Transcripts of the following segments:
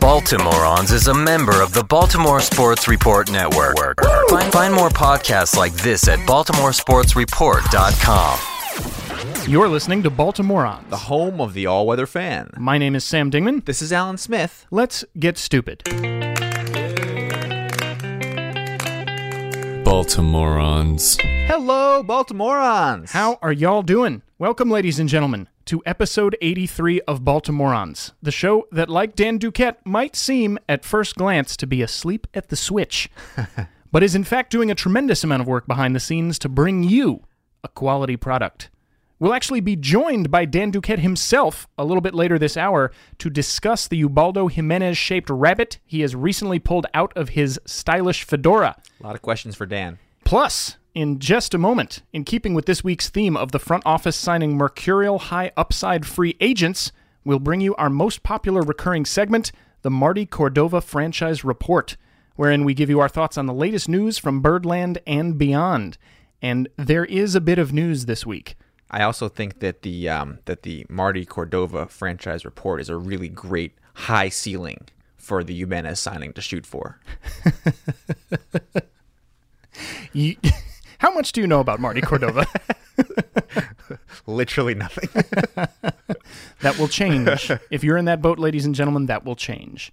Baltimoreans is a member of the Baltimore Sports Report Network. Find, find more podcasts like this at baltimoresportsreport.com. You're listening to Baltimoreans. the home of the all weather fan. My name is Sam Dingman. This is Alan Smith. Let's get stupid. Baltimoreans. Hello, Baltimoreans. How are y'all doing? Welcome, ladies and gentlemen, to episode 83 of Baltimoreans, the show that, like Dan Duquette, might seem at first glance to be asleep at the switch, but is in fact doing a tremendous amount of work behind the scenes to bring you a quality product. We'll actually be joined by Dan Duquette himself a little bit later this hour to discuss the Ubaldo Jimenez shaped rabbit he has recently pulled out of his stylish fedora. A lot of questions for Dan. Plus, in just a moment, in keeping with this week's theme of the front office signing mercurial high upside free agents, we'll bring you our most popular recurring segment, the Marty Cordova Franchise Report, wherein we give you our thoughts on the latest news from Birdland and beyond. And there is a bit of news this week. I also think that the um, that the Marty Cordova franchise report is a really great high ceiling for the Jimenez signing to shoot for. You, how much do you know about Marty Cordova? Literally nothing. that will change. if you're in that boat, ladies and gentlemen, that will change.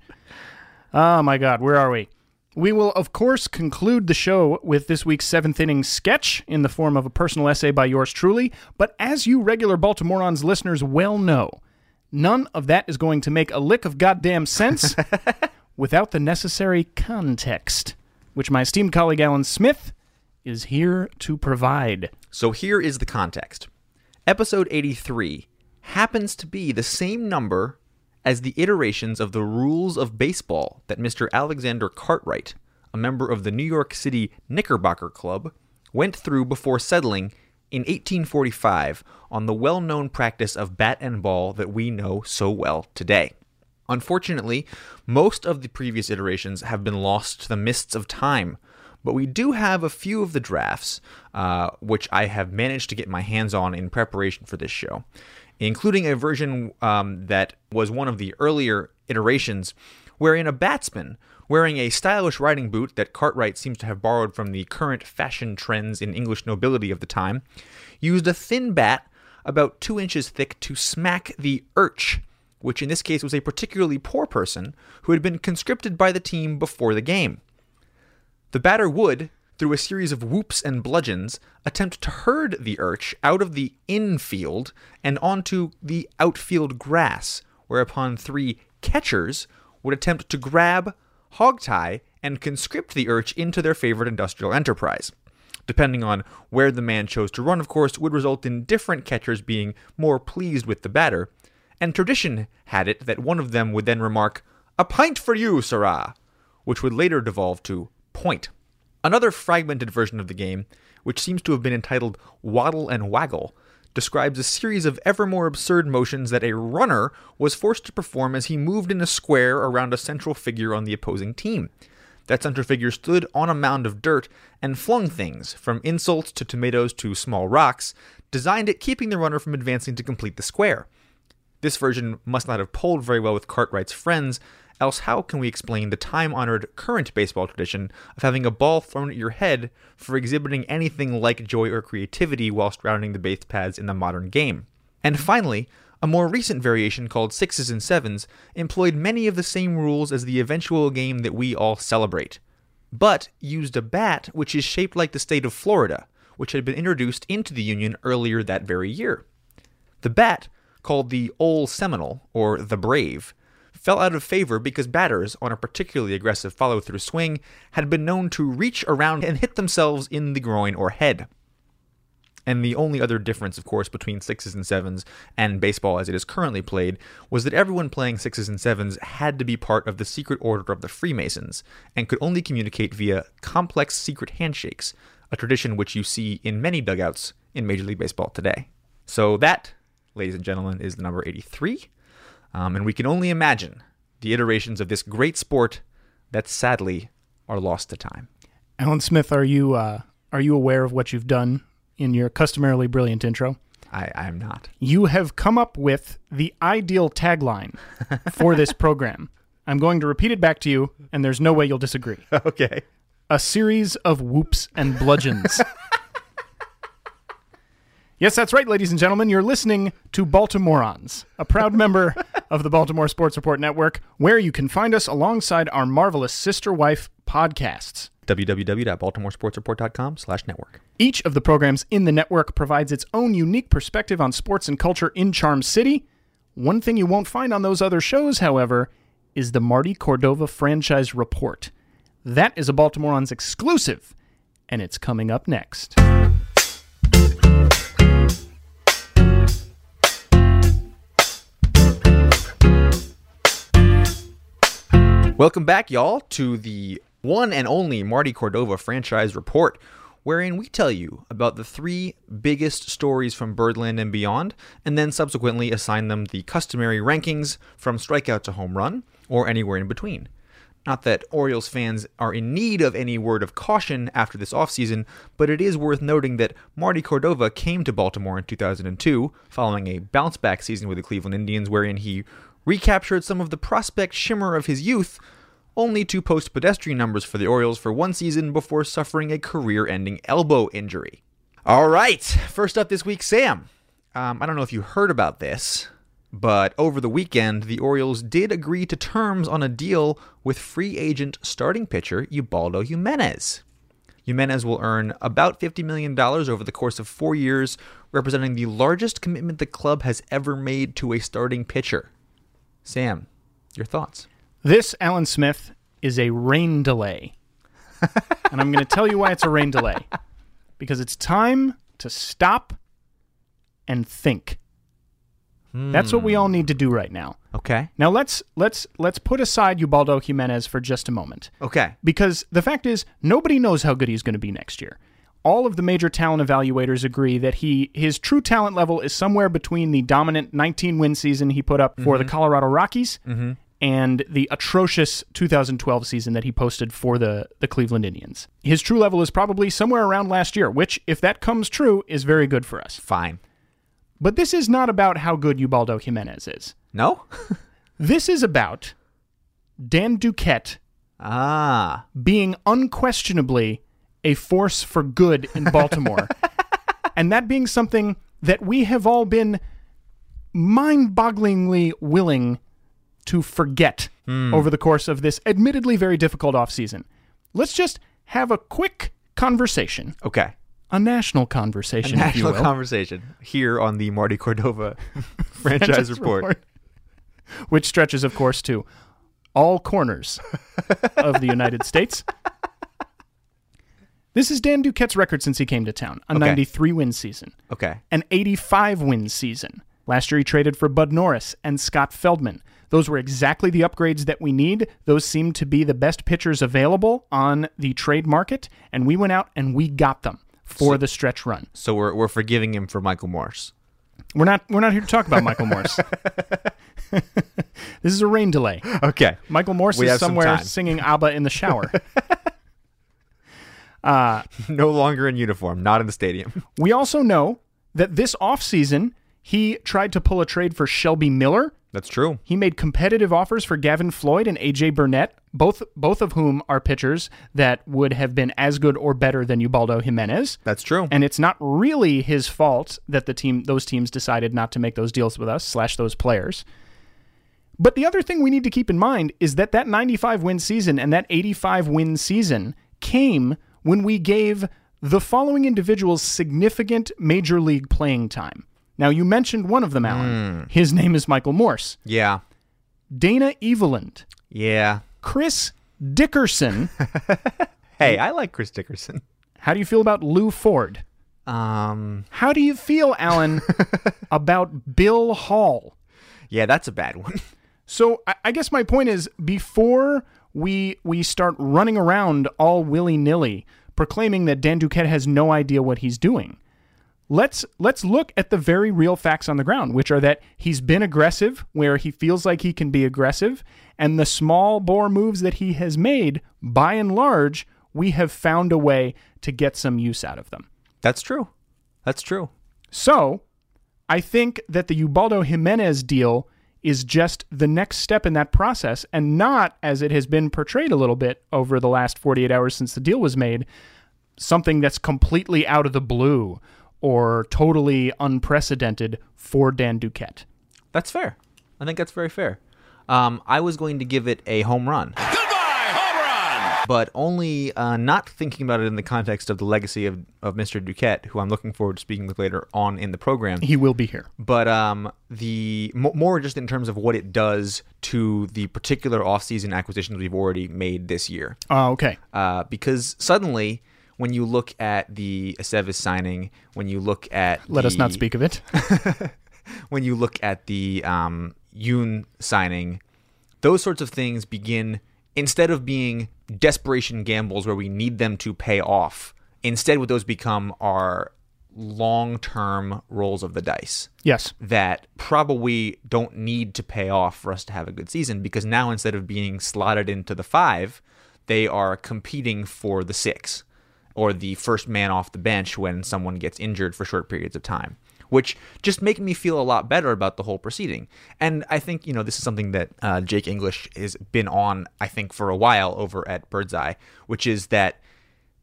Oh my God, where are we? We will, of course, conclude the show with this week's seventh inning sketch in the form of a personal essay by yours truly. But as you regular Baltimoreans listeners well know, none of that is going to make a lick of goddamn sense without the necessary context, which my esteemed colleague Alan Smith is here to provide. so here is the context. Episode 83 happens to be the same number as the iterations of the rules of baseball that Mr. Alexander Cartwright, a member of the New York City Knickerbocker Club, went through before settling in 1845 on the well known practice of bat and ball that we know so well today. Unfortunately, most of the previous iterations have been lost to the mists of time, but we do have a few of the drafts, uh, which I have managed to get my hands on in preparation for this show, including a version um, that was one of the earlier iterations, wherein a batsman wearing a stylish riding boot that Cartwright seems to have borrowed from the current fashion trends in English nobility of the time, used a thin bat about two inches thick to smack the urch, which in this case was a particularly poor person who had been conscripted by the team before the game. The batter would, through a series of whoops and bludgeons, attempt to herd the urch out of the infield and onto the outfield grass, whereupon three catchers would attempt to grab, hogtie, and conscript the urch into their favorite industrial enterprise. Depending on where the man chose to run, of course, would result in different catchers being more pleased with the batter, and tradition had it that one of them would then remark, A pint for you, sirrah, which would later devolve to point. Another fragmented version of the game, which seems to have been entitled Waddle and Waggle, describes a series of ever more absurd motions that a runner was forced to perform as he moved in a square around a central figure on the opposing team. That central figure stood on a mound of dirt and flung things, from insults to tomatoes to small rocks, designed at keeping the runner from advancing to complete the square. This version must not have polled very well with Cartwright's friends, else how can we explain the time honored current baseball tradition of having a ball thrown at your head for exhibiting anything like joy or creativity whilst rounding the base paths in the modern game? And finally, a more recent variation called Sixes and Sevens employed many of the same rules as the eventual game that we all celebrate, but used a bat which is shaped like the state of Florida, which had been introduced into the Union earlier that very year. The bat, called the Ole Seminole, or the Brave, fell out of favor because batters, on a particularly aggressive follow through swing, had been known to reach around and hit themselves in the groin or head. And the only other difference, of course, between sixes and sevens and baseball as it is currently played was that everyone playing sixes and sevens had to be part of the secret order of the Freemasons and could only communicate via complex secret handshakes, a tradition which you see in many dugouts in Major League Baseball today. So, that, ladies and gentlemen, is the number 83. Um, and we can only imagine the iterations of this great sport that sadly are lost to time. Alan Smith, are you uh, are you aware of what you've done in your customarily brilliant intro? I, I am not. You have come up with the ideal tagline for this program. I'm going to repeat it back to you, and there's no way you'll disagree. Okay. A series of whoops and bludgeons. yes, that's right, ladies and gentlemen. You're listening to Baltimoreans, a proud member of the Baltimore Sports Report Network, where you can find us alongside our marvelous sister wife podcasts. www.baltimoresportsreport.com slash network. Each of the programs in the network provides its own unique perspective on sports and culture in Charm City. One thing you won't find on those other shows, however, is the Marty Cordova Franchise Report. That is a Baltimoreans exclusive, and it's coming up next. Welcome back, y'all, to the one and only Marty Cordova franchise report, wherein we tell you about the three biggest stories from Birdland and beyond, and then subsequently assign them the customary rankings from strikeout to home run, or anywhere in between. Not that Orioles fans are in need of any word of caution after this offseason, but it is worth noting that Marty Cordova came to Baltimore in 2002 following a bounce back season with the Cleveland Indians, wherein he recaptured some of the prospect shimmer of his youth, only to post pedestrian numbers for the Orioles for one season before suffering a career ending elbow injury. All right, first up this week, Sam. Um, I don't know if you heard about this, but over the weekend, the Orioles did agree to terms on a deal with free agent starting pitcher Ubaldo Jimenez. Jimenez will earn about $50 million over the course of four years, representing the largest commitment the club has ever made to a starting pitcher. Sam, your thoughts? This, Alan Smith, is a rain delay. and I'm going to tell you why it's a rain delay. Because it's time to stop and think. That's what we all need to do right now. Okay. Now let's let's let's put aside Ubaldo Jimenez for just a moment. Okay. Because the fact is nobody knows how good he's going to be next year. All of the major talent evaluators agree that he his true talent level is somewhere between the dominant 19 win season he put up for the mm-hmm. Colorado Rockies mm-hmm. And the atrocious 2012 season that he posted for the the Cleveland Indians. His true level is probably somewhere around last year, which if that comes true is very good for us. Fine. But this is not about how good Ubaldo Jimenez is. No? This is about Dan Duquette ah. being unquestionably a force for good in Baltimore. and that being something that we have all been mind bogglingly willing to forget hmm. over the course of this admittedly very difficult offseason. Let's just have a quick conversation, Okay. a national conversation, if you National conversation here on the Marty Cordova franchise Franchise report. report. Which stretches, of course, to all corners of the United States. This is Dan Duquette's record since he came to town a Okay. 93 win season, Okay. an 85 win season. Last year, he traded for Bud Norris and Scott Feldman. Those were exactly the upgrades that we need. Those seemed to be the best pitchers available on the trade market, and we went out and we got them for the stretch run. So we're, we're forgiving him for Michael Morse. We're not we're not here to talk about Michael Morse. this is a rain delay. Okay. Michael Morse We is have some somewhere singing ABBA in the shower. Uh, no longer in uniform, not in the stadium. we also know that this offseason, he tried to pull a trade for Shelby Miller. That's true. He made competitive offers for Gavin Floyd and AJ Burnett, both both of whom are pitchers that would have been as good or better than Ubaldo Jimenez. That's true. And it's not really his fault that the team those teams decided not to make those deals with us slash those players. But the other thing we need to keep in mind is that that 95 win season and that 85 win season came when we gave the following individuals significant major league playing time. Now you mentioned one of them, Alan. His name is Michael Morse. yeah. Dana Eveland, Yeah. Chris Dickerson. Hey, I like Chris Dickerson. How do you feel about Lew Ford? Um, How do you feel, Alan, about Bill Hall? yeah, that's a bad one. So I, I guess my point is before we we start running around all willy nilly proclaiming that Dan Duquette has no idea what he's doing. Let's let's look at the very real facts on the ground, which are that he's been aggressive where he feels like he can be aggressive, and the small bore moves that he has made, by and large, we have found a way to get some use out of them. That's true. That's true. So, I think that the Ubaldo Jimenez deal is just the next step in that process and not, as it has been portrayed a little bit over the last 48 hours since the deal was made, something that's completely out of the blue or totally unprecedented for Dan Duquette. That's fair. I think that's very fair. Um, I was going to give it a home run. But only uh, not thinking about it in the context of the legacy of, of Mr. Duquette, who I'm looking forward to speaking with later on in the program. He will be here. but um, the mo- more just in terms of what it does to the particular offseason acquisitions we've already made this year. Uh, okay. Uh, because suddenly, when you look at the Aceves signing, when you look at Let us not the- speak of it. when you look at the um, Yoon signing, those sorts of things begin instead of being desperation gambles where we need them to pay off. Instead, what those become are long-term rolls of the dice yes. that probably don't need to pay off for us to have a good season because now instead of being slotted into the five, they are competing for the six or the first man off the bench when someone gets injured for short periods of time, which just make me feel a lot better about the whole proceeding. And I think, you know, this is something that uh, Jake English has been on, I think, for a while over at Birdseye, which is that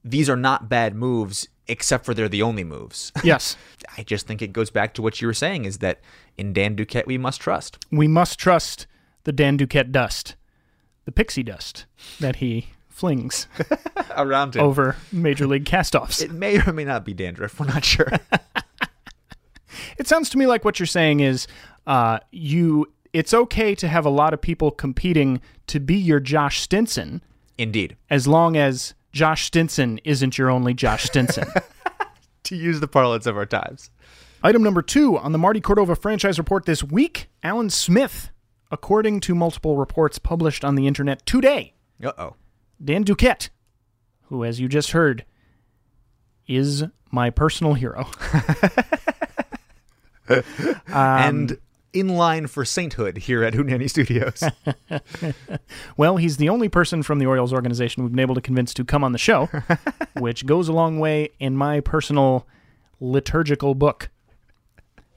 these are not bad moves except for they're the only moves. Yes. I just think it goes back to what you were saying is that in Dan Duquette we must trust. we must trust the Dan Duquette dust, the pixie dust that he flings Around him. over Major League castoffs. It may or may not be dandruff. We're not sure. It sounds to me like what you're saying is uh, you. It's okay to have a lot of people competing to be your Josh Stinson, Indeed. as long as Josh Stinson isn't your only Josh Stinson. To use the parlance of our times. Item number two on the Marty Cordova franchise report this week Alan Smith, according to multiple reports published on the internet today, Uh oh. Dan Duquette, who, as you just heard, is my personal hero. Um, and in line for sainthood here at Hootenanny Studios. Well, he's the only person from the Orioles organization we've been able to convince to come on the show, which goes a long way in my personal liturgical book.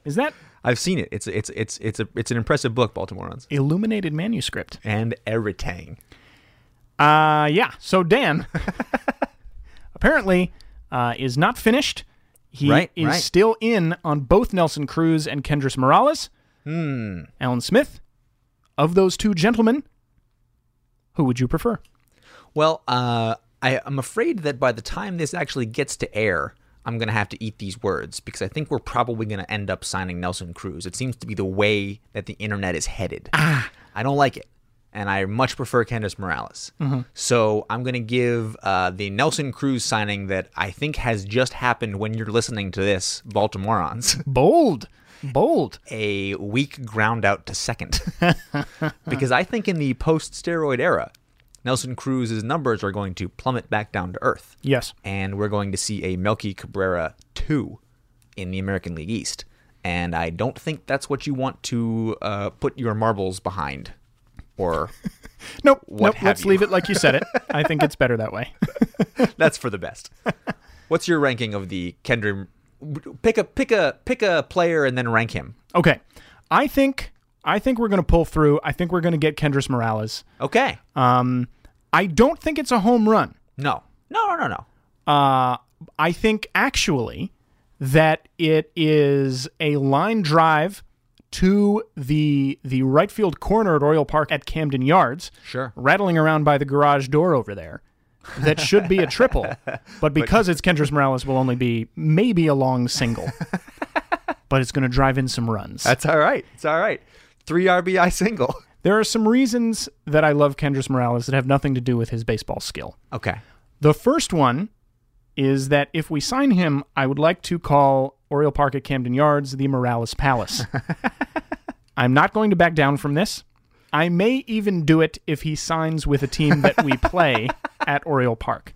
Is that I've seen it. It's it's it's it's a it's an impressive book, Baltimoreans. illuminated manuscript? And everything. Uh, yeah. So Dan apparently uh, is not finished. He Right, is right. still in on both Nelson Cruz and Kendrys Morales. Hmm. Alan Smith. Of those two gentlemen, who would you prefer? Well, uh, I, I'm afraid that by the time this actually gets to air, I'm going to have to eat these words because I think we're probably going to end up signing Nelson Cruz. It seems to be the way that the internet is headed. Ah. I don't like it. And I much prefer Candace Morales. So I'm going to give uh, the Nelson Cruz signing that I think has just happened when you're listening to this, Baltimoreans. Bold. Bold. a weak ground out to second. because I think in the post steroid era, Nelson Cruz's numbers are going to plummet back down to earth. Yes. And we're going to see a Melky Cabrera 2 in the American League East. And I don't think that's what you want to uh, put your marbles behind. Or Nope. Nope. Let's you? leave it like you said it. I think it's better that way. that's for the best. What's your ranking of the Kendra? Pick a pick a pick a player and then rank him. Okay. I think I think we're going to pull through. I think we're going to get Kendrys Morales. Okay. Um, I don't think it's a home run. no. No. No. No. No. Uh, I think actually that it is a line drive to the the right field corner at Oriole Park at Camden Yards. Sure. Rattling around by the garage door over there. That should be a triple, but because it's Kendrys Morales, will only be maybe a long single. but it's going to drive in some runs. That's all right. It's all right. Three RBI single. There are some reasons that I love Kendrys Morales that have nothing to do with his baseball skill. Okay. The first one is that if we sign him, I would like to call Oriole Park at Camden Yards the Morales Palace. I'm not going to back down from this. I may even do it if he signs with a team that we play at Oriole Park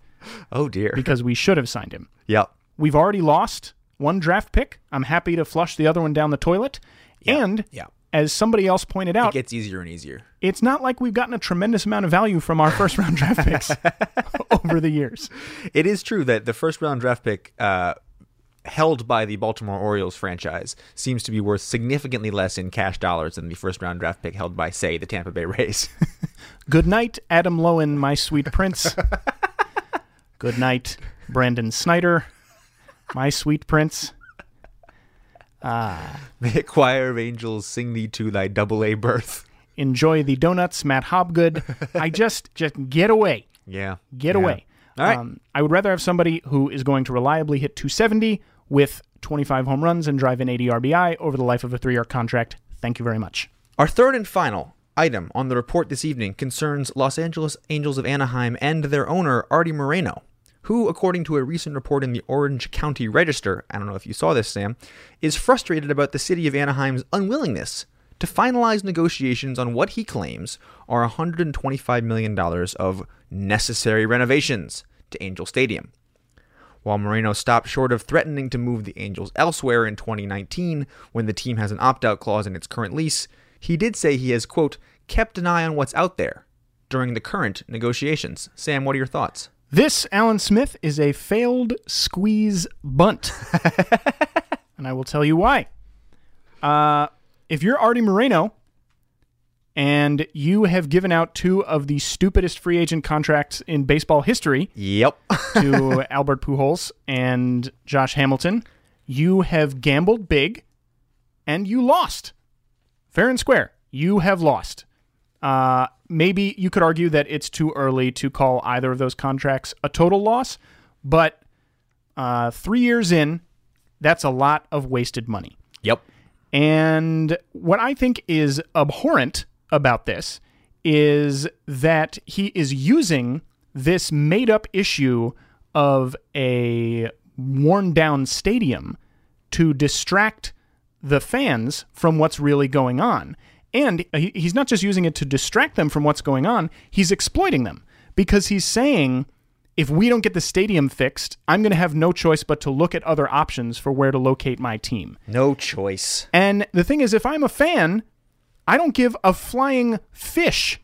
Oh dear. because we should have signed him. Yep. We've already lost one draft pick. I'm happy to flush the other one down the toilet. And Yeah. as somebody else pointed out, It gets easier and easier. it's not like we've gotten a tremendous amount of value from our first round draft picks over the years. It is true that the first round draft pick uh, held by the Baltimore Orioles franchise seems to be worth significantly less in cash dollars than the first round draft pick held by, say, the Tampa Bay Rays. Good night, Adam Loewen, my sweet prince. Good night, Brandon Snyder, my sweet prince. Ah. May a choir of angels sing thee to thy double A berth. Enjoy the donuts, Matt Hobgood. I just just get away. Yeah. Get Yeah. away. All right. Um, I would rather have somebody who is going to reliably hit 270 with 25 home runs and drive in 80 RBI over the life of a three year contract. Thank you very much. Our third and final item on the report this evening concerns Los Angeles Angels of Anaheim and their owner, Artie Moreno, who, according to a recent report in the Orange County Register, I don't know if you saw this, Sam, is frustrated about the city of Anaheim's unwillingness to finalize negotiations on what he claims are $125 million of necessary renovations to Angel Stadium. While Moreno stopped short of threatening to move the Angels elsewhere in 2019 when the team has an opt out clause in its current lease, he did say he has, quote, kept an eye on what's out there during the current negotiations. Sam, what are your thoughts? This, Alan Smith, is a failed squeeze bunt. and I will tell you why. Uh, if you're Artie Moreno and you have given out two of the stupidest free agent contracts in baseball history Yep. to Albert Pujols and Josh Hamilton, you have gambled big and you lost. Fair and square. You have lost. Uh, maybe you could argue that it's too early to call either of those contracts a total loss, but uh, three years in, that's a lot of wasted money. yep. And what I think is abhorrent about this is that he is using this made up issue of a worn down stadium to distract the fans from what's really going on. And he's not just using it to distract them from what's going on, he's exploiting them because he's saying, if we don't get the stadium fixed, I'm going to have no choice but to look at other options for where to locate my team. No choice. And the thing is, if I'm a fan, I don't give a flying fish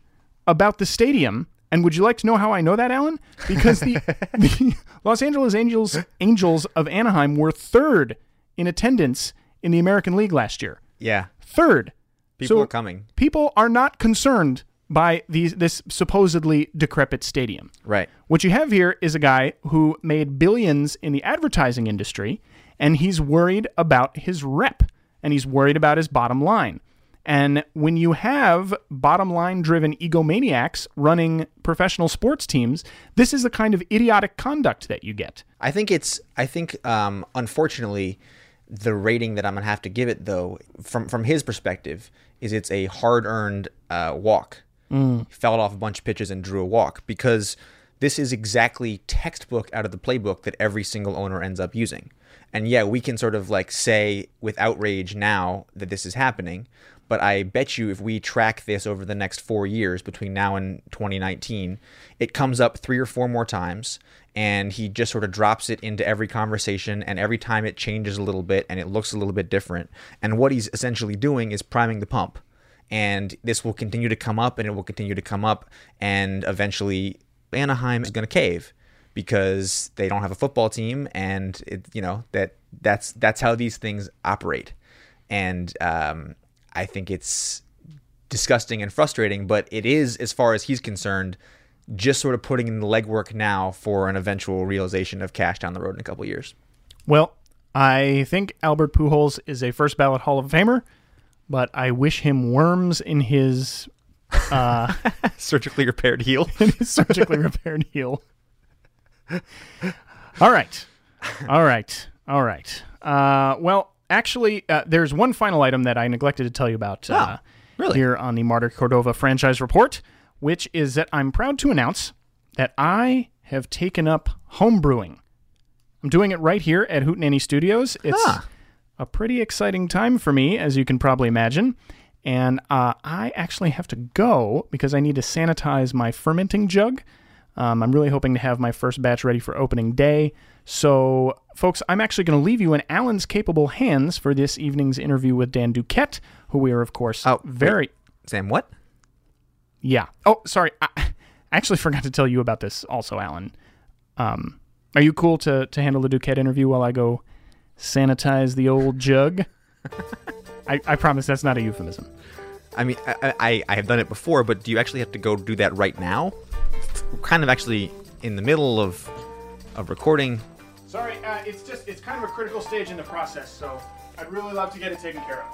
about the stadium. And would you like to know how I know that, Alan? Because the, the Los Angeles Angels Angels of Anaheim were third in attendance in the American League last year. Yeah. Third. People So- are coming. People are not concerned by these this supposedly decrepit stadium. Right. What you have here is a guy who made billions in the advertising industry, and he's worried about his rep, and he's worried about his bottom line. And when you have bottom line driven egomaniacs running professional sports teams, this is the kind of idiotic conduct that you get. I think it's. I think, um, unfortunately, the rating that I'm gonna have to give it, though, from from his perspective, is it's a hard-earned uh, walk. He fouled off a bunch of pitches and drew a walk because this is exactly textbook out of the playbook that every single owner ends up using. And yeah, we can sort of like say with outrage now that this is happening, but I bet you if we track this over the next four years between now and 2019, it comes up three or four more times, and he just sort of drops it into every conversation, and every time it changes a little bit and it looks a little bit different. And what he's essentially doing is priming the pump and this will continue to come up and it will continue to come up and eventually Anaheim is going to cave because they don't have a football team and it you know that that's that's how these things operate and um, I think it's disgusting and frustrating but it is as far as he's concerned just sort of putting in the legwork now for an eventual realization of cash down the road in a couple of years Well, I think Albert Pujols is a first ballot Hall of Famer, but I wish him worms in his surgically repaired heel his surgically repaired heel. All right. All right. All right. Uh, well, actually, uh, there's one final item that I neglected to tell you about uh, Oh, really? here on the Marty Cordova franchise report, which is that I'm proud to announce that I have taken up homebrewing. I'm doing it right here at Hootenanny Studios. It's Ah. a pretty exciting time for me, as you can probably imagine. And uh, I actually have to go because I need to sanitize my fermenting jug. Um, I'm really hoping to have my first batch ready for opening day. So, folks, I'm actually going to leave you in Alan's capable hands for this evening's interview with Dan Duquette, who we are, of course, Oh, wait. very. Sam what Yeah. Oh, sorry. I I actually forgot to tell you about this also, Alan. Um, are you cool to, to handle the Duquette interview while I go sanitize the old jug. I, I promise that's not a euphemism. I mean, I, I, I have done it before, but do you actually have to go do that right now? We're kind of actually in the middle of of recording. Sorry, uh, it's just it's kind of a critical stage in the process, so I'd really love to get it taken care of.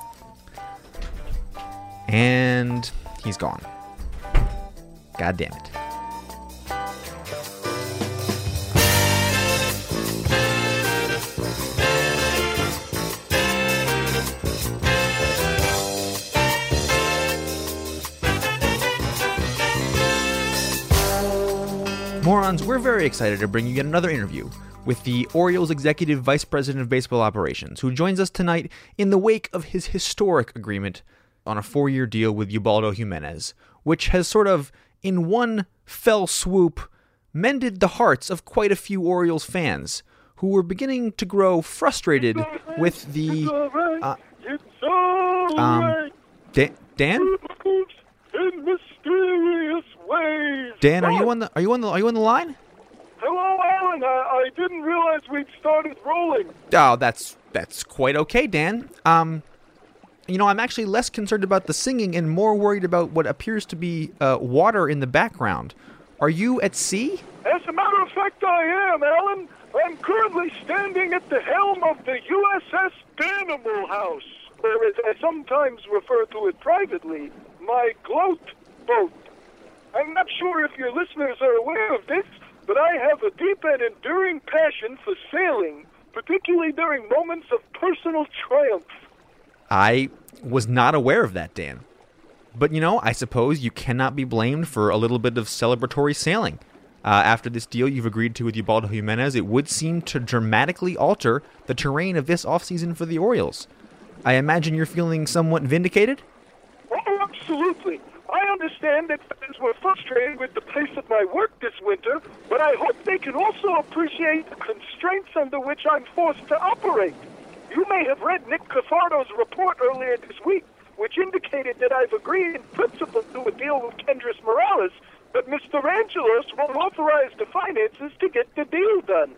And he's gone. God damn it. Morons, we're very excited to bring you yet another interview with the Orioles Executive Vice President of Baseball Operations, who joins us tonight in the wake of his historic agreement on a four year deal with Ubaldo Jimenez, which has sort of, in one fell swoop, mended the hearts of quite a few Orioles fans who were beginning to grow frustrated with the. Uh, um, Da- Dan? in mysterious ways. Dan, are you on the are you on the are you on the line? Hello, Alan. I, I didn't realize we'd started rolling. Oh, that's that's quite okay, Dan. Um, you know, I'm actually less concerned about the singing and more worried about what appears to be uh, water in the background. Are you at sea? As a matter of fact, I am, Alan. I'm currently standing at the helm of the USS Danimal House, or as I sometimes refer to it privately, my gloat boat. I'm not sure if your listeners are aware of this, but I have a deep and enduring passion for sailing, particularly during moments of personal triumph. I was not aware of that, Dan. But you know, I suppose you cannot be blamed for a little bit of celebratory sailing. Uh, after this deal you've agreed to with Ubaldo Jimenez, it would seem to dramatically alter the terrain of this offseason for the Orioles. I imagine you're feeling somewhat vindicated? Oh, absolutely. I understand that fans were frustrated with the pace of my work this winter, but I hope they can also appreciate the constraints under which I'm forced to operate. You may have read Nick Cafardo's report earlier this week, which indicated that I've agreed in principle to a deal with Kendrys Morales, but Mr. Angelos won't authorize the finances to get the deal done.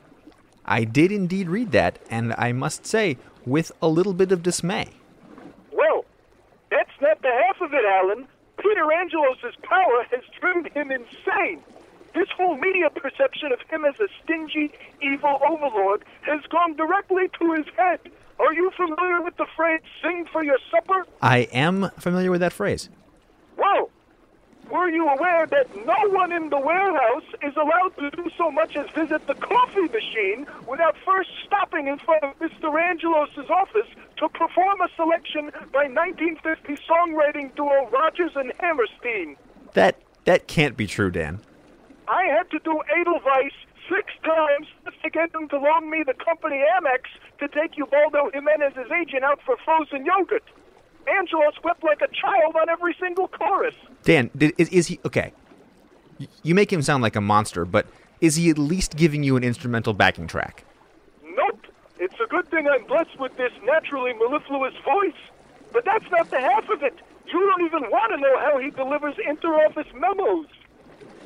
I did indeed read that, and I must say, with a little bit of dismay. Well, that's not the half of it, Alan. Peter Angelos' power has driven him insane. His whole media perception of him as a stingy, evil overlord has gone directly to his head. Are you familiar with the phrase, sing for your supper? I am familiar with that phrase. Well, were you aware that no one in the warehouse is allowed to do so much as visit the coffee machine without first stopping in front of Mr. Angelos' office to perform a selection by 1950 songwriting duo Rodgers and Hammerstein? That that can't be true, Dan. I had to do Edelweiss six times just to get them to loan me the company Amex to take Ubaldo Jimenez's agent out for frozen yogurt. Angelos wept like a child on every single chorus. Dan, is, is he okay? You make him sound like a monster, but is he at least giving you an instrumental backing track? It's a good thing I'm blessed with this naturally mellifluous voice. But that's not the half of it. You don't even want to know how he delivers interoffice memos.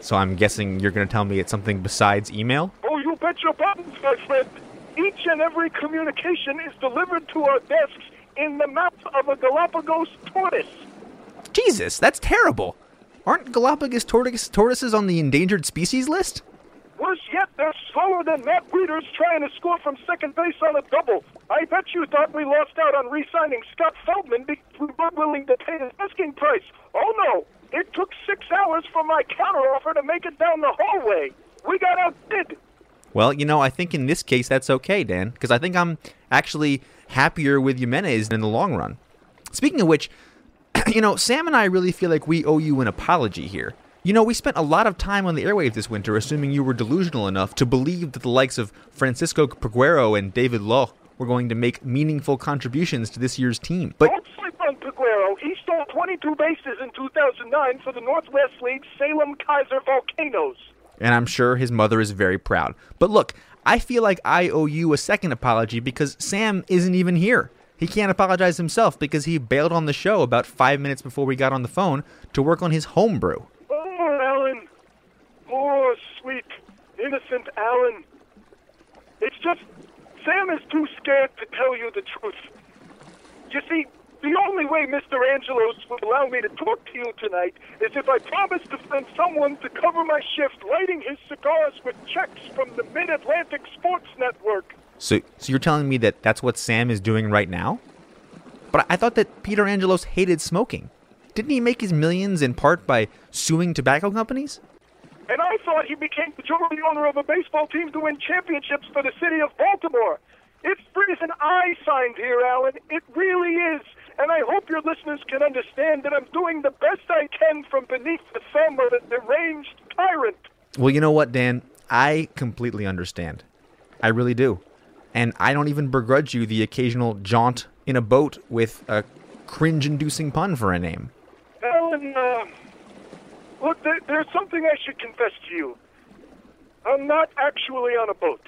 So I'm guessing you're going to tell me it's something besides email? Oh, you bet your buttons, my friend. Each and every communication is delivered to our desks in the mouth of a Galapagos tortoise. Jesus, that's terrible. Aren't Galapagos tortoises on the endangered species list? Worse yet, they're slower than Matt Wieters trying to score from second base on a double. I bet you thought we lost out on re-signing Scott Feldman because we weren't willing to pay his asking price. Oh no, it took six hours for my counteroffer to make it down the hallway. We got outbid. Well, you know, I think in this case that's okay, Dan, because I think I'm actually happier with Jimenez in the long run. Speaking of which, you know, Sam and I really feel like we owe you an apology here. You know, we spent a lot of time on the airwaves this winter assuming you were delusional enough to believe that the likes of Francisco Peguero and David Lough were going to make meaningful contributions to this year's team. But Don't sleep on Peguero. He stole 22 bases in 2009 for the Northwest League Salem Keizer Volcanoes. and I'm sure his mother is very proud. But look, I feel like I owe you a second apology because Sam isn't even here. He can't apologize himself because he bailed on the show about five minutes before we got on the phone to work on his homebrew. Poor, sweet, innocent Alan. It's just Sam is too scared to tell you the truth. You see, the only way Mr. Angelos will allow me to talk to you tonight is if I promise to send someone to cover my shift lighting his cigars with checks from the Mid Atlantic Sports Network. So, so you're telling me that that's what Sam is doing right now? But I thought that Peter Angelos hated smoking. Didn't he make his millions in part by suing tobacco companies? And I thought he became the majority owner of a baseball team to win championships for the city of Baltimore. It's freezing I signed here, Alan. It really is. And I hope your listeners can understand that I'm doing the best I can from beneath the thumb of a deranged tyrant. Well, you know what, Dan? I completely understand. I really do. And I don't even begrudge you the occasional jaunt in a boat with a cringe inducing pun for a name. Alan, uh, look, there, there's something I should confess to you. I'm not actually on a boat.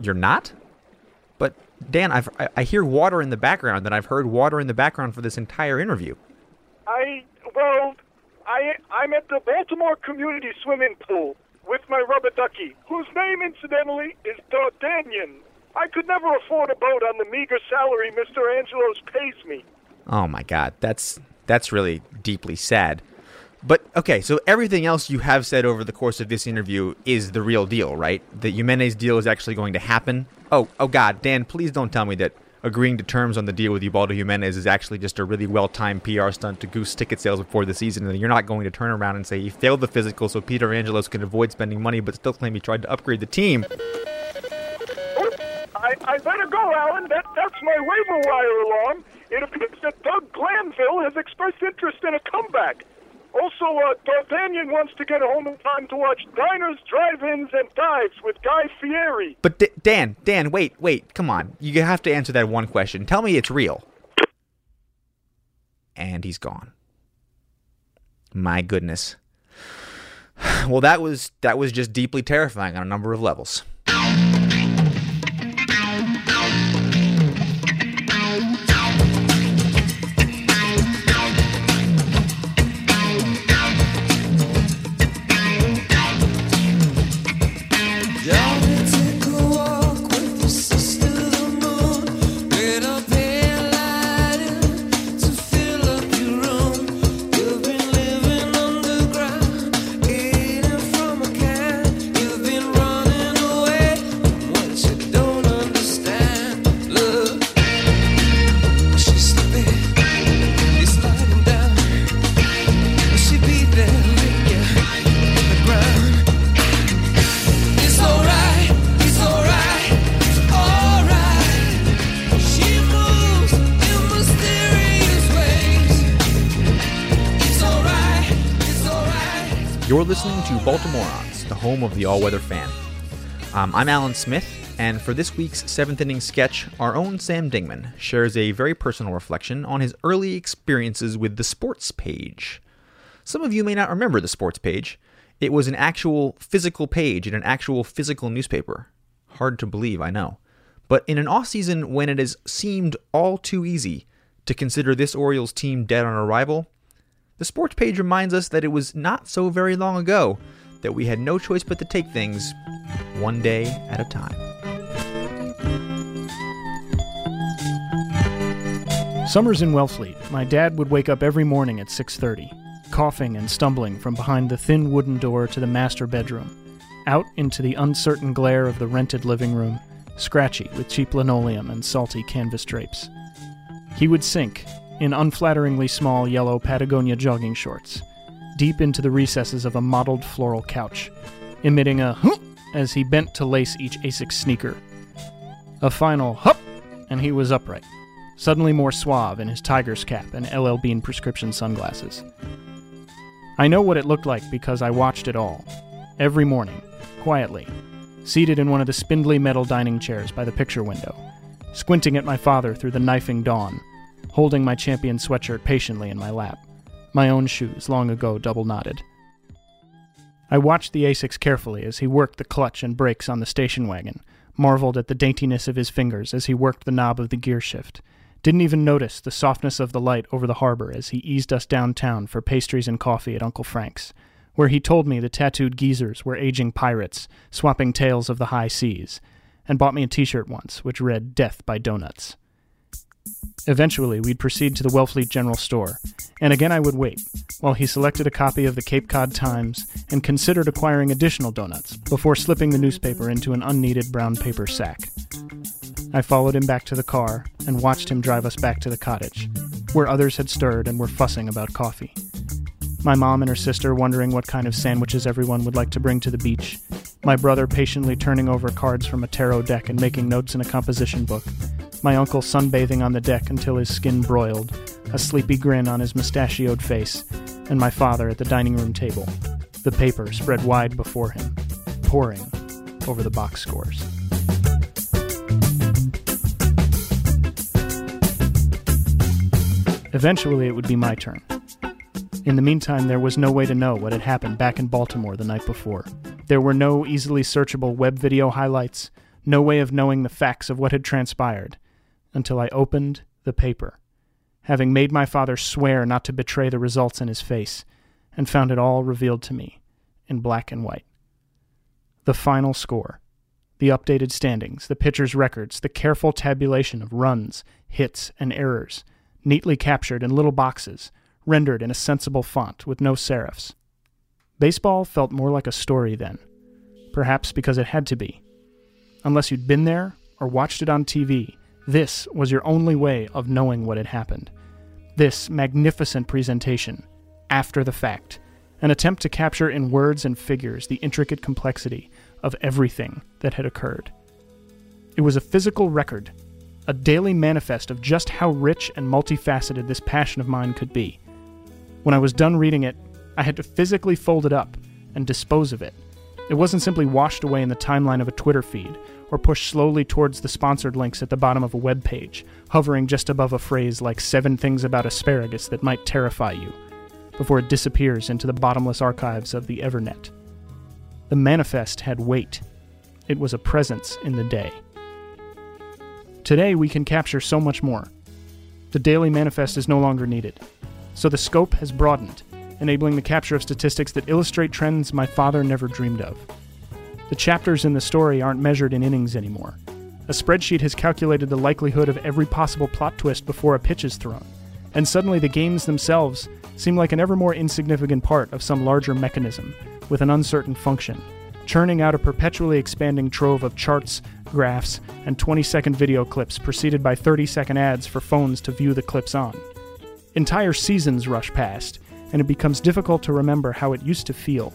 You're not? But, Dan, I've, I, I hear water in the background, and I've heard water in the background for this entire interview. I, well, I, I'm at the Baltimore Community Swimming Pool with my rubber ducky, whose name, incidentally, is D'Artagnan. I could never afford a boat on the meager salary Mr. Angelos pays me. Oh my god, that's that's really deeply sad. But okay, so everything else you have said over the course of this interview is the real deal, right? The Jimenez deal is actually going to happen. Oh, oh god, Dan, please don't tell me that agreeing to terms on the deal with Ubaldo Jimenez is actually just a really well-timed PR stunt to goose ticket sales before the season, and you're not going to turn around and say he failed the physical so Peter Angelos can avoid spending money but still claim he tried to upgrade the team. I, I better go, Alan. That, that's my waiver wire alarm. It appears that Doug Glanville has expressed interest in a comeback. Also, uh, D'Artagnan wants to get home in time to watch Diners, Drive-Ins, and Dives with Guy Fieri. But D- Dan, Dan, wait, wait, come on. You have to answer that one question. Tell me it's real. And he's gone. My goodness. Well, that was that was just deeply terrifying on a number of levels. Listening to Baltimoreans, the home of the all-weather fan. Um, I'm Alan Smith, and for this week's seventh inning sketch, our own Sam Dingman shares a very personal reflection on his early experiences with the sports page. Some of you may not remember the sports page. It was an actual physical page in an actual physical newspaper. Hard to believe, I know. But in an off season when it has seemed all too easy to consider this Orioles team dead on arrival, the sports page reminds us that it was not so very long ago that we had no choice but to take things one day at a time. Summers in Wellfleet, my dad would wake up every morning at 6:30, coughing and stumbling from behind the thin wooden door to the master bedroom, out into the uncertain glare of the rented living room, scratchy with cheap linoleum and salty canvas drapes. He would sink, in unflatteringly small yellow Patagonia jogging shorts, deep into the recesses of a mottled floral couch, emitting a "Huh!" as he bent to lace each Asics sneaker. A final hup, and he was upright, suddenly more suave in his tiger's cap and LL Bean prescription sunglasses. I know what it looked like because I watched it all. Every morning, quietly, seated in one of the spindly metal dining chairs by the picture window, squinting at my father through the knifing dawn, holding my champion sweatshirt patiently in my lap, my own shoes long ago double knotted. I watched the Asics carefully as he worked the clutch and brakes on the station wagon, marveled at the daintiness of his fingers as he worked the knob of the gear shift, didn't even notice the softness of the light over the harbor as he eased us downtown for pastries and coffee at Uncle Frank's, where he told me the tattooed geezers were aging pirates, swapping tales of the high seas, and bought me a t shirt once, which read Death by Donuts. Eventually, we'd proceed to the Wellfleet General Store, and again I would wait, while he selected a copy of the Cape Cod Times and considered acquiring additional donuts before slipping the newspaper into an unneeded brown paper sack. I followed him back to the car and watched him drive us back to the cottage, where others had stirred and were fussing about coffee. My mom and her sister wondering what kind of sandwiches everyone would like to bring to the beach. My brother patiently turning over cards from a tarot deck and making notes in a composition book. My uncle sunbathing on the deck until his skin broiled, a sleepy grin on his mustachioed face, and my father at the dining room table, the paper spread wide before him, poring over the box scores. Eventually, it would be my turn. In the meantime, there was no way to know what had happened back in Baltimore the night before. There were no easily searchable web video highlights, no way of knowing the facts of what had transpired, until I opened the paper, having made my father swear not to betray the results in his face, and found it all revealed to me in black and white. The final score, the updated standings, the pitcher's records, the careful tabulation of runs, hits, and errors, neatly captured in little boxes, rendered in a sensible font with no serifs. Baseball felt more like a story then, perhaps because it had to be. Unless you'd been there or watched it on TV, this was your only way of knowing what had happened. This magnificent presentation, after the fact, an attempt to capture in words and figures the intricate complexity of everything that had occurred. It was a physical record, a daily manifest of just how rich and multifaceted this passion of mine could be. When I was done reading it, I had to physically fold it up and dispose of it. It wasn't simply washed away in the timeline of a Twitter feed or push slowly towards the sponsored links at the bottom of a web page, hovering just above a phrase like seven things about asparagus that might terrify you, before it disappears into the bottomless archives of the Evernet. The manifest had weight. It was a presence in the day. Today, we can capture so much more. The daily manifest is no longer needed. So the scope has broadened, enabling the capture of statistics that illustrate trends my father never dreamed of. The chapters in the story aren't measured in innings anymore. A spreadsheet has calculated the likelihood of every possible plot twist before a pitch is thrown, and suddenly the games themselves seem like an ever more insignificant part of some larger mechanism with an uncertain function, churning out a perpetually expanding trove of charts, graphs, and 20 second video clips preceded by 30 second ads for phones to view the clips on. Entire seasons rush past, and it becomes difficult to remember how it used to feel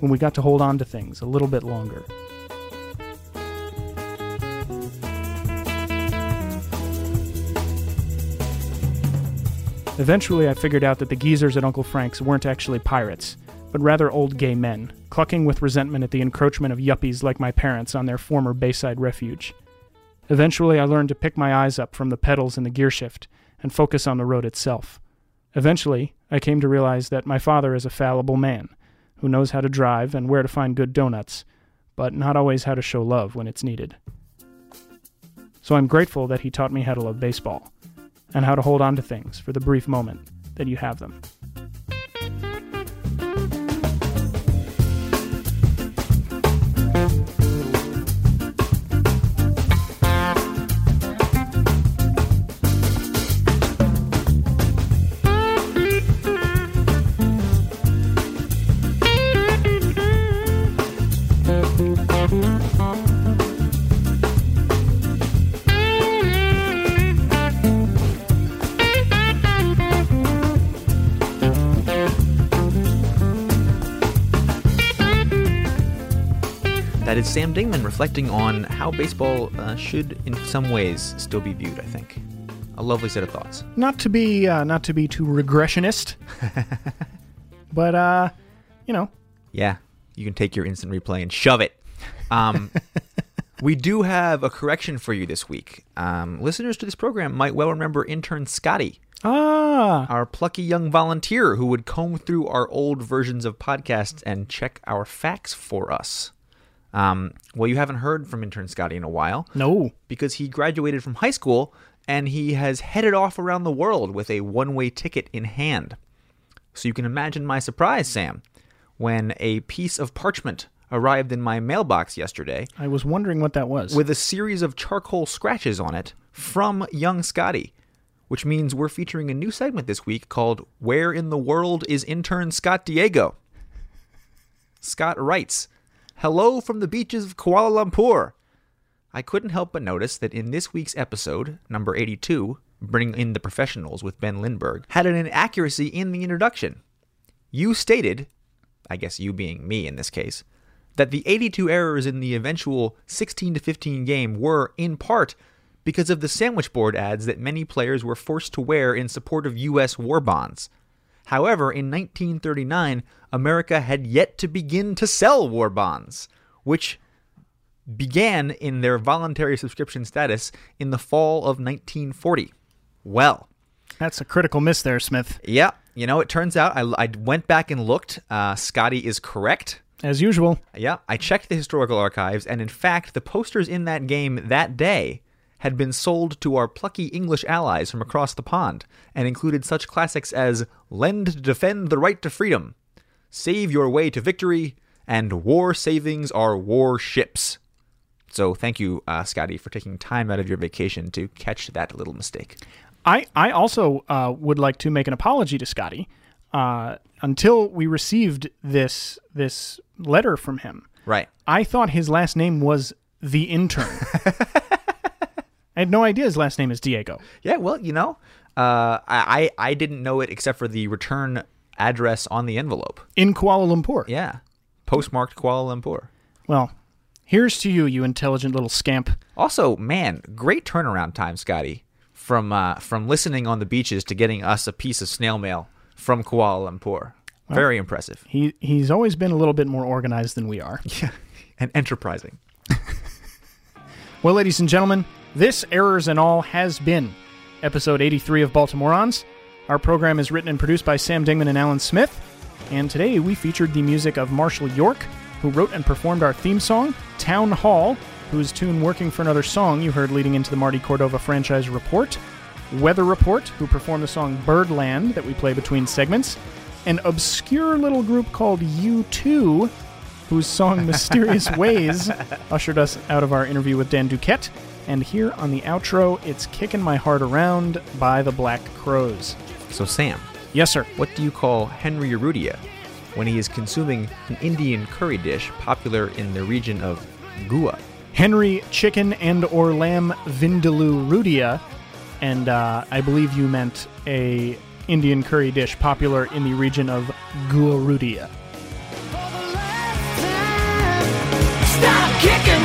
when we got to hold on to things a little bit longer. Eventually, I figured out that the geezers at Uncle Frank's weren't actually pirates, but rather old gay men, clucking with resentment at the encroachment of yuppies like my parents on their former Bayside refuge. Eventually, I learned to pick my eyes up from the pedals in the gearshift and focus on the road itself. Eventually, I came to realize that my father is a fallible man who knows how to drive and where to find good donuts, but not always how to show love when it's needed. So I'm grateful that he taught me how to love baseball and how to hold on to things for the brief moment that you have them. That is Sam Dingman reflecting on how baseball uh, should, in some ways, still be viewed. I think a lovely set of thoughts. Not to be uh, not to be too regressionist, but uh, you know, Yeah, you can take your instant replay and shove it. Um, we do have a correction for you this week. Um, listeners to this program might well remember intern Scotty, ah, our plucky young volunteer who would comb through our old versions of podcasts and check our facts for us. Um, well, you haven't heard from intern Scotty in a while no, because he graduated from high school and he has headed off around the world with a one way ticket in hand. So you can imagine my surprise, Sam, when a piece of parchment arrived in my mailbox yesterday I was wondering what that was. with a series of charcoal scratches on it from young Scotty, which means we're featuring a new segment this week called Where in the World is Intern Scott Diego? Scott writes, Hello from the beaches of Kuala Lumpur. I couldn't help but notice that in this week's episode, number 82, Bring in the Professionals with Ben Lindbergh, had an inaccuracy in the introduction. You stated, I guess you being me in this case, that the 82 errors in the eventual 16 to 15 game were, in part, because of the sandwich board ads that many players were forced to wear in support of U.S. war bonds. However, in 1939, America had yet to begin to sell war bonds, which began in their voluntary subscription status in the fall of 1940. Well, That's a critical miss there, Smith. yeah, you know, it turns out I, I went back and looked. Uh, Scotty is correct. As usual, Yeah, I checked the historical archives, and in fact, the posters in that game that day had been sold to our plucky English allies from across the pond and included such classics as Lend to Defend the Right to Freedom, Save Your Way to Victory, and War Savings Are War Ships. So thank you, uh, Scotty, for taking time out of your vacation to catch that little mistake. I, I also uh, would like to make an apology to Scotty. Uh, until we received this this letter from him, Right. I thought his last name was the intern. I had no idea his last name is Diego. Yeah, well, you know, uh, I, I didn't know it except for the return address on the envelope. In Kuala Lumpur. Yeah, postmarked Kuala Lumpur. Well, here's to you, you intelligent little scamp. Also, man, great turnaround time, Scotty. From uh, from listening on the beaches to getting us a piece of snail mail from Kuala Lumpur. Very impressive He he's always been a little bit more organized than we are. Yeah, and enterprising. Well, ladies and gentlemen, this Errors and All has been episode 83 of Baltimoreans. Our program is written and produced by Sam Dingman and Alan Smith. And today we featured the music of Marshall York, who wrote and performed our theme song, Town Hall, whose tune Working for Another Song you heard leading into the Marty Cordova franchise report, Weather Report, who performed the song Birdland that we play between segments, an obscure little group called U2, whose song Mysterious Ways ushered us out of our interview with Dan Duquette. And here on the outro, it's Kicking My Heart Around by the Black Crowes. So, Sam, Yes, sir. what do you call Henry Urrutia when he is consuming an Indian curry dish popular in the region of Goa? Henry Chicken and or Lamb Vindaloo Rudia. And uh, I believe you meant a Indian curry dish popular in the region of Guarudia. Stop kicking